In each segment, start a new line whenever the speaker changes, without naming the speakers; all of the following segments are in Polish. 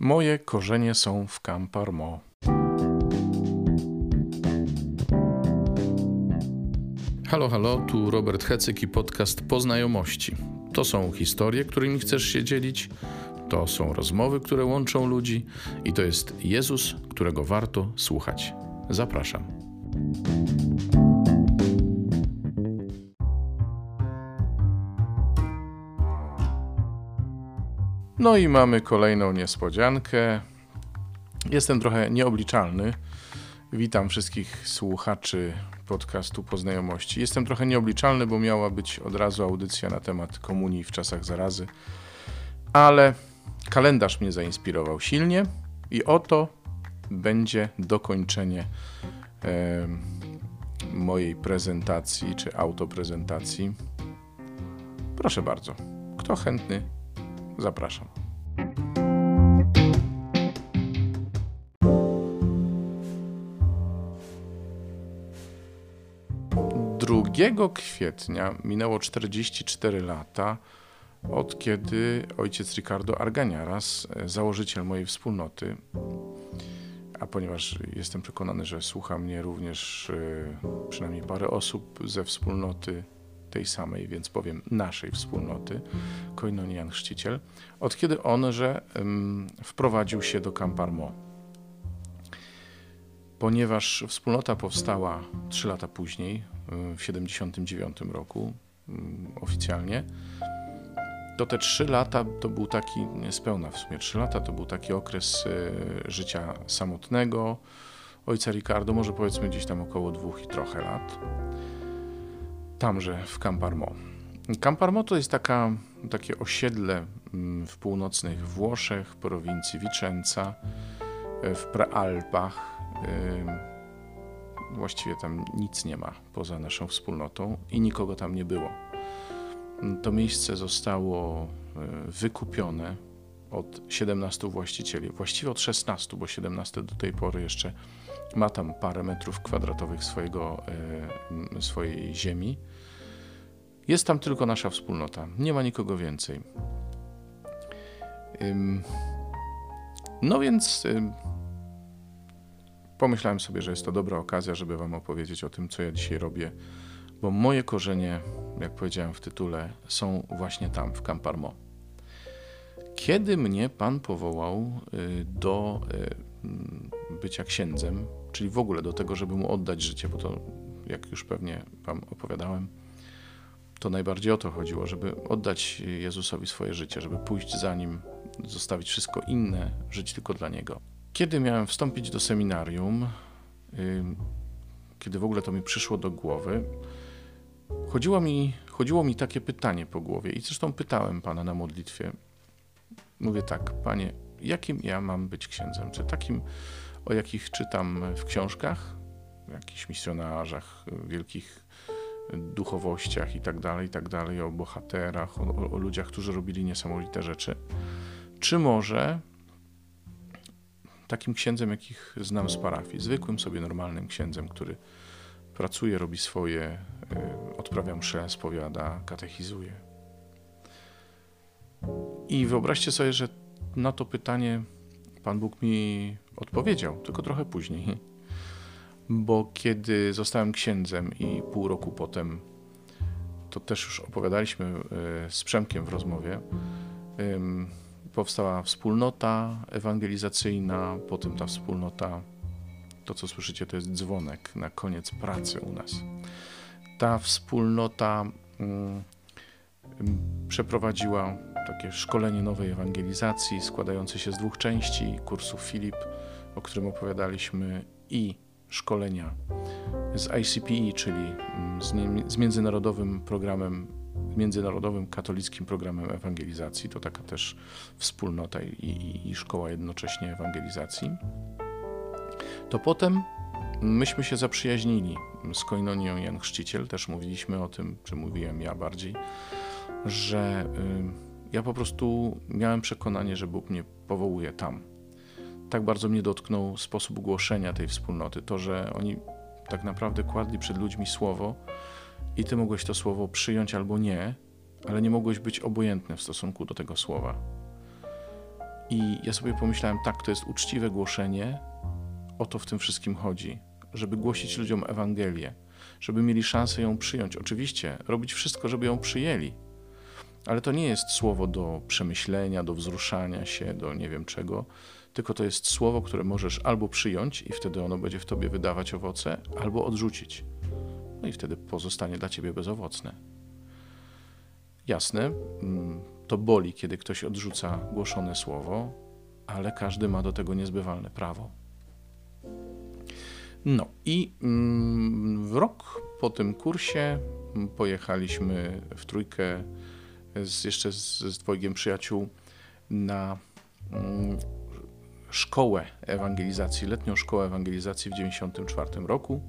Moje korzenie są w Camparmo. Halo, halo, tu Robert Hecyk i podcast Poznajomości. To są historie, którymi chcesz się dzielić, to są rozmowy, które łączą ludzi i to jest Jezus, którego warto słuchać. Zapraszam. No i mamy kolejną niespodziankę. Jestem trochę nieobliczalny. Witam wszystkich słuchaczy podcastu Poznajomości. Jestem trochę nieobliczalny, bo miała być od razu audycja na temat komunii w czasach zarazy, ale kalendarz mnie zainspirował silnie i oto będzie dokończenie e, mojej prezentacji czy autoprezentacji. Proszę bardzo, kto chętny, zapraszam. 2 kwietnia minęło 44 lata od kiedy ojciec Ricardo Arganiaras, e, założyciel mojej wspólnoty, a ponieważ jestem przekonany, że słucha mnie również e, przynajmniej parę osób ze wspólnoty tej samej, więc powiem naszej wspólnoty, Koinonian Chrzciciel, od kiedy on, że um, wprowadził się do Camparmo ponieważ wspólnota powstała 3 lata później, w 79 roku oficjalnie, to te 3 lata to był taki, niespełna w sumie 3 lata, to był taki okres e, życia samotnego ojca Ricardo, może powiedzmy gdzieś tam około dwóch i trochę lat, tamże w Camparmo. Camparmo to jest taka, takie osiedle w północnych Włoszech, w prowincji Vicenza, e, w Prealpach, Właściwie tam nic nie ma poza naszą wspólnotą i nikogo tam nie było. To miejsce zostało e, wykupione od 17 właścicieli, właściwie od 16, bo 17 do tej pory jeszcze ma tam parę metrów kwadratowych swojego, e, swojej ziemi. Jest tam tylko nasza wspólnota, nie ma nikogo więcej. No więc pomyślałem sobie, że jest to dobra okazja, żeby Wam opowiedzieć o tym, co ja dzisiaj robię, bo moje korzenie, jak powiedziałem w tytule, są właśnie tam, w Camparmo. Kiedy mnie Pan powołał y, do y, bycia księdzem, czyli w ogóle do tego, żeby mu oddać życie, bo to, jak już pewnie Wam opowiadałem, to najbardziej o to chodziło, żeby oddać Jezusowi swoje życie, żeby pójść za nim, zostawić wszystko inne, żyć tylko dla Niego. Kiedy miałem wstąpić do seminarium, kiedy w ogóle to mi przyszło do głowy, chodziło mi, chodziło mi takie pytanie po głowie i zresztą pytałem Pana na modlitwie. Mówię tak, Panie, jakim ja mam być księdzem? Czy takim, o jakich czytam w książkach, jakichś misjonarzach, wielkich duchowościach i tak dalej, i tak dalej, o bohaterach, o, o ludziach, którzy robili niesamowite rzeczy? Czy może takim księdzem, jakich znam z parafii, zwykłym sobie normalnym księdzem, który pracuje, robi swoje, y, odprawia mszę, spowiada, katechizuje. I wyobraźcie sobie, że na to pytanie Pan Bóg mi odpowiedział, tylko trochę później. Bo kiedy zostałem księdzem i pół roku potem, to też już opowiadaliśmy y, z Przemkiem w rozmowie, powstała wspólnota ewangelizacyjna, potem ta wspólnota, to co słyszycie, to jest dzwonek na koniec pracy u nas. Ta wspólnota mm, przeprowadziła takie szkolenie nowej ewangelizacji składające się z dwóch części kursu Filip, o którym opowiadaliśmy, i szkolenia z ICPE, czyli z, z międzynarodowym programem Międzynarodowym Katolickim Programem Ewangelizacji. To taka też wspólnota i, i, i szkoła jednocześnie ewangelizacji. To potem myśmy się zaprzyjaźnili z Koinonią Jan Chrzciciel, też mówiliśmy o tym, czy mówiłem ja bardziej, że ja po prostu miałem przekonanie, że Bóg mnie powołuje tam. Tak bardzo mnie dotknął sposób głoszenia tej wspólnoty, to, że oni tak naprawdę kładli przed ludźmi słowo, i ty mogłeś to słowo przyjąć albo nie, ale nie mogłeś być obojętny w stosunku do tego słowa. I ja sobie pomyślałem, tak, to jest uczciwe głoszenie, o to w tym wszystkim chodzi, żeby głosić ludziom Ewangelię, żeby mieli szansę ją przyjąć. Oczywiście, robić wszystko, żeby ją przyjęli, ale to nie jest słowo do przemyślenia, do wzruszania się, do nie wiem czego, tylko to jest słowo, które możesz albo przyjąć i wtedy ono będzie w tobie wydawać owoce, albo odrzucić. No i wtedy pozostanie dla ciebie bezowocne. Jasne, mm, to boli, kiedy ktoś odrzuca głoszone słowo, ale każdy ma do tego niezbywalne prawo. No i mm, w rok po tym kursie pojechaliśmy w trójkę z, jeszcze z, z dwojgiem przyjaciół na mm, szkołę ewangelizacji, letnią szkołę ewangelizacji w 1994 roku.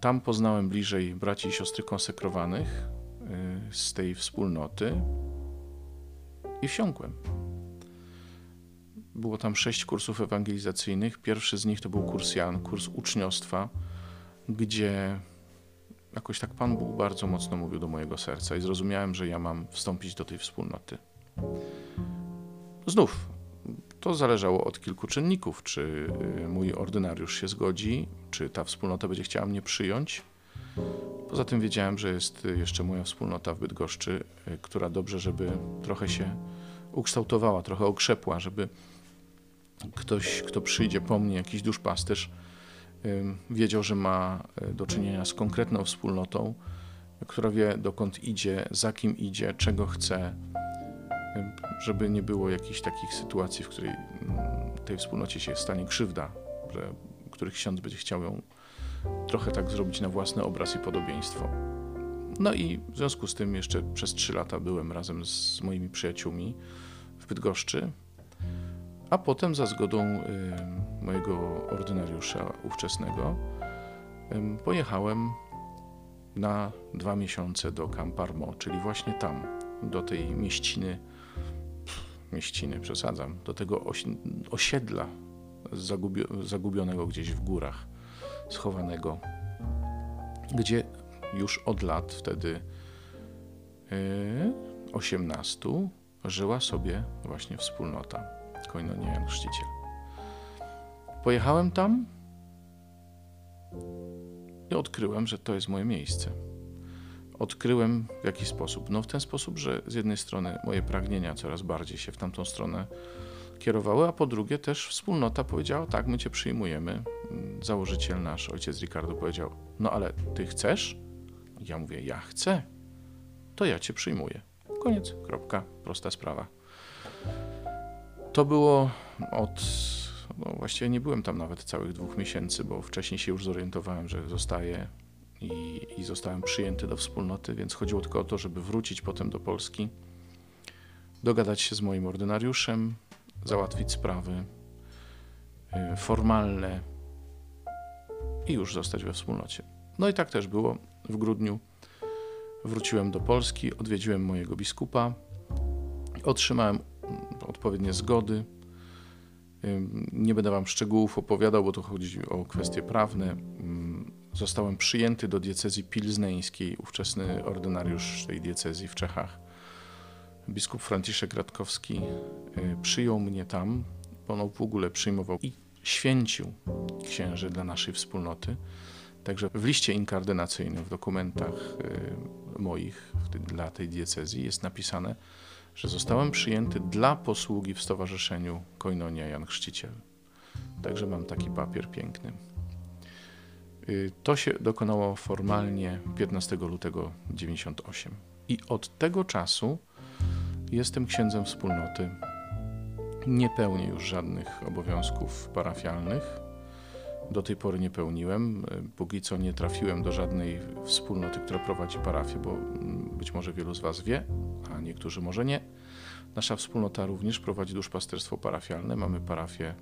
Tam poznałem bliżej braci i siostry konsekrowanych y, z tej wspólnoty i wsiąkłem. Było tam sześć kursów ewangelizacyjnych. Pierwszy z nich to był kurs Jan, kurs uczniostwa, gdzie jakoś tak Pan Bóg bardzo mocno mówił do mojego serca i zrozumiałem, że ja mam wstąpić do tej wspólnoty. Znów, to zależało od kilku czynników, czy y, mój ordynariusz się zgodzi, czy ta wspólnota będzie chciała mnie przyjąć. Poza tym wiedziałem, że jest jeszcze moja wspólnota w Bydgoszczy, y, która dobrze, żeby trochę się ukształtowała, trochę okrzepła, żeby ktoś, kto przyjdzie po mnie, jakiś duszpasterz, wiedział, że ma e, do czynienia z konkretną wspólnotą, która wie dokąd idzie, za kim idzie, czego chce, żeby nie było jakichś takich sytuacji, w której mm, tej wspólnocie się stanie krzywda, że których ksiądz będzie chciał ją trochę tak zrobić na własny obraz i podobieństwo. No i w związku z tym jeszcze przez trzy lata byłem razem z moimi przyjaciółmi w Bydgoszczy, a potem za zgodą mojego ordynariusza ówczesnego pojechałem na dwa miesiące do Camparmo, czyli właśnie tam, do tej mieściny, mieściny, przesadzam, do tego osiedla zagubionego gdzieś w górach, schowanego, gdzie już od lat wtedy 18 e, żyła sobie właśnie wspólnota Koinonia Jan Chrzciciel. Pojechałem tam i odkryłem, że to jest moje miejsce. Odkryłem w jaki sposób? No w ten sposób, że z jednej strony moje pragnienia coraz bardziej się w tamtą stronę kierowały, a po drugie też wspólnota powiedziała, tak, my cię przyjmujemy. Założyciel nasz, ojciec Ricardo powiedział, no ale ty chcesz? Ja mówię, ja chcę. To ja cię przyjmuję. Koniec, kropka, prosta sprawa. To było od. No właściwie nie byłem tam nawet całych dwóch miesięcy, bo wcześniej się już zorientowałem, że zostaję i, i zostałem przyjęty do wspólnoty, więc chodziło tylko o to, żeby wrócić potem do Polski, dogadać się z moim ordynariuszem, załatwić sprawy y, formalne i już zostać we wspólnocie. No i tak też było. W grudniu wróciłem do Polski, odwiedziłem mojego biskupa, otrzymałem odpowiednie zgody. Nie będę Wam szczegółów opowiadał, bo tu chodzi o kwestie prawne. Zostałem przyjęty do diecezji pilzneńskiej, ówczesny ordynariusz tej diecezji w Czechach. Biskup Franciszek Radkowski y, przyjął mnie tam, on w ogóle przyjmował i święcił księży dla naszej wspólnoty. Także w liście inkardynacyjnym, w dokumentach y, moich dla tej diecezji jest napisane, że zostałem przyjęty dla posługi w Stowarzyszeniu Koinonia Jan Chrzciciel. Także mam taki papier piękny. Y, to się dokonało formalnie 15 lutego 98. I od tego czasu jestem księdzem wspólnoty. Nie pełnię już żadnych obowiązków parafialnych. Do tej pory nie pełniłem. Y, póki co nie trafiłem do żadnej wspólnoty, która prowadzi parafię, bo mm, być może wielu z Was wie, niektórzy może nie. Nasza wspólnota również prowadzi duszpasterstwo parafialne. Mamy parafię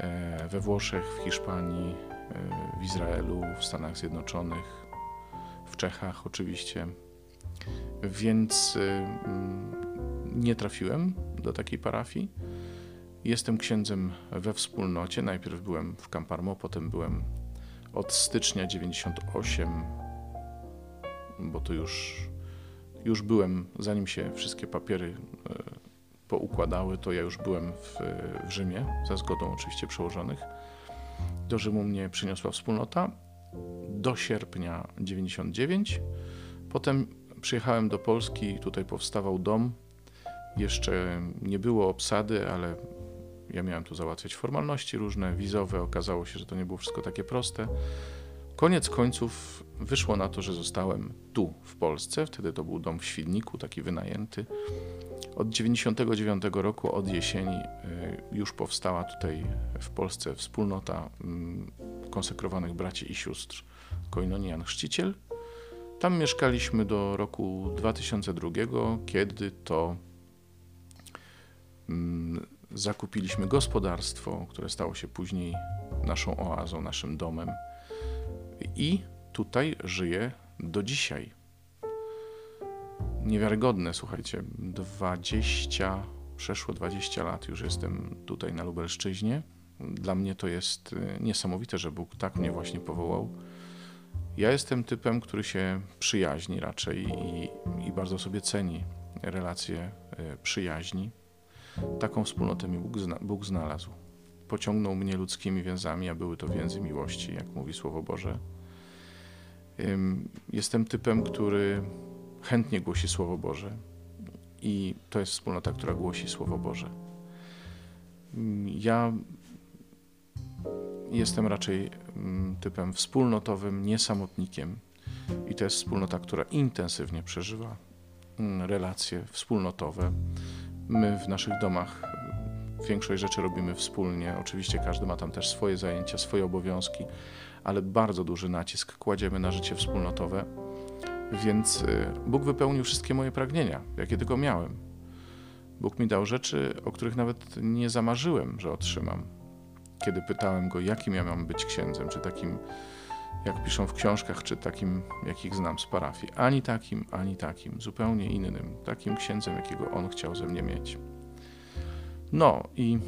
e, we Włoszech, w Hiszpanii, e, w Izraelu, w Stanach Zjednoczonych, w Czechach oczywiście. Więc e, mm, nie trafiłem do takiej parafii. Jestem księdzem we wspólnocie. Najpierw byłem w Camparmo, potem byłem od stycznia 98, bo to już już byłem, zanim się wszystkie papiery e, poukładały, to ja już byłem w, w Rzymie, za zgodą oczywiście przełożonych. Do Rzymu mnie przyniosła wspólnota do sierpnia 99. Potem przyjechałem do Polski, tutaj powstawał dom. Jeszcze nie było obsady, ale ja miałem tu załatwiać formalności różne, wizowe. Okazało się, że to nie było wszystko takie proste. Koniec końców wyszło na to, że zostałem tu, w Polsce. Wtedy to był dom w Świdniku, taki wynajęty. Od 99 roku, od jesieni, y, już powstała tutaj w Polsce wspólnota mm, konsekrowanych braci i sióstr Koinonian Chrzciciel. Tam mieszkaliśmy do roku 2002, kiedy to mm, zakupiliśmy gospodarstwo, które stało się później naszą oazą, naszym domem. I tutaj żyję do dzisiaj. Niewiarygodne, słuchajcie, 20, przeszło 20 lat już jestem tutaj na Lubelszczyźnie. Dla mnie to jest y, niesamowite, że Bóg tak mnie właśnie powołał. Ja jestem typem, który się przyjaźni raczej i, i bardzo sobie ceni relacje y, przyjaźni. Taką wspólnotę mi Bóg, zna, Bóg znalazł. Pociągnął mnie ludzkimi więzami, a były to więzy miłości, jak mówi Słowo Boże. Jestem typem, który chętnie głosi Słowo Boże i to jest wspólnota, która głosi Słowo Boże. Ja jestem raczej typem wspólnotowym, niesamotnikiem i to jest wspólnota, która intensywnie przeżywa relacje wspólnotowe. My w naszych domach większość rzeczy robimy wspólnie. Oczywiście każdy ma tam też swoje zajęcia, swoje obowiązki, ale bardzo duży nacisk kładziemy na życie wspólnotowe. Więc y, Bóg wypełnił wszystkie moje pragnienia, jakie tylko miałem. Bóg mi dał rzeczy, o których nawet nie zamarzyłem, że otrzymam. Kiedy pytałem go, jakim ja mam być księdzem, czy takim, jak piszą w książkach, czy takim, jakich znam z parafii. Ani takim, ani takim, zupełnie innym, takim księdzem, jakiego on chciał ze mnie mieć. No i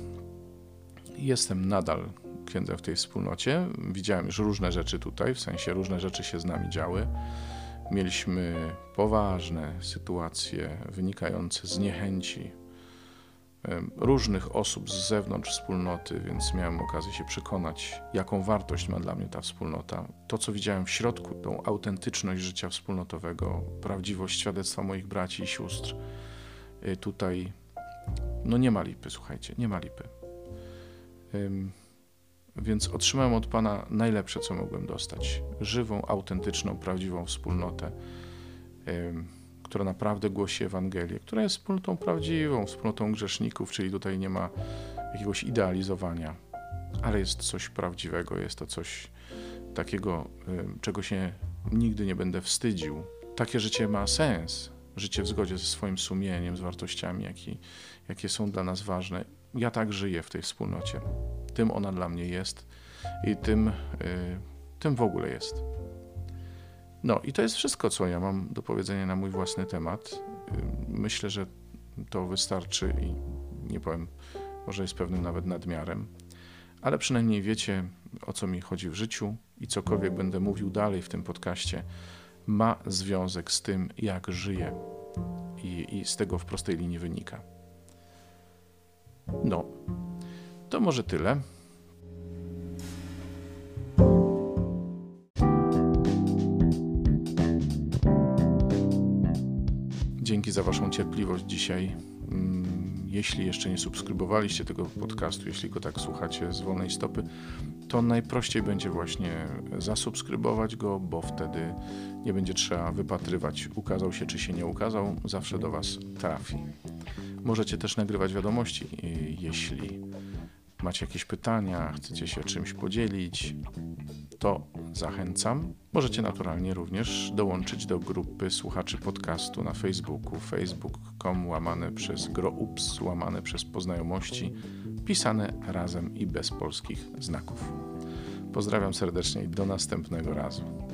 jestem nadal księdzem w tej wspólnocie. Widziałem już różne rzeczy tutaj, w sensie różne rzeczy się z nami działy. Mieliśmy poważne sytuacje wynikające z niechęci różnych osób z zewnątrz wspólnoty, więc miałem okazję się przekonać, jaką wartość ma dla mnie ta wspólnota. To, co widziałem w środku, tą autentyczność życia wspólnotowego, prawdziwość świadectwa moich braci i sióstr, y, tutaj no nie ma lipy, słuchajcie, nie ma lipy. Więc otrzymałem od Pana najlepsze, co mogłem dostać. Żywą, autentyczną, prawdziwą wspólnotę, która naprawdę głosi Ewangelię, która jest wspólnotą prawdziwą, wspólnotą grzeszników, czyli tutaj nie ma jakiegoś idealizowania, ale jest coś prawdziwego, jest to coś takiego, czego się nigdy nie będę wstydził. Takie życie ma sens, życie w zgodzie ze swoim sumieniem, z wartościami, jakie, jakie są dla nas ważne. Ja tak żyję w tej wspólnocie. Tym ona dla mnie jest i tym, y, tym w ogóle jest. No i to jest wszystko, co ja mam do powiedzenia na mój własny temat. Y, myślę, że to wystarczy i nie powiem, może jest pewnym nawet nadmiarem, ale przynajmniej wiecie, o co mi chodzi w życiu i cokolwiek będę mówił dalej w tym podcaście, ma związek z tym, jak żyję i, i z tego w prostej linii wynika. No, to może tyle. Dzięki za Waszą cierpliwość dzisiaj. Jeśli jeszcze nie subskrybowaliście tego podcastu, jeśli go tak słuchacie z wolnej stopy, to najprościej będzie właśnie zasubskrybować go, bo wtedy nie będzie trzeba wypatrywać, ukazał się czy się nie ukazał, zawsze do Was trafi. Możecie też nagrywać wiadomości, jeśli macie jakieś pytania, chcecie się czymś podzielić, to zachęcam. Możecie naturalnie również dołączyć do grupy słuchaczy podcastu na Facebooku facebook.com łamane przez groups, łamane przez poznajomości, pisane razem i bez polskich znaków. Pozdrawiam serdecznie i do następnego razu.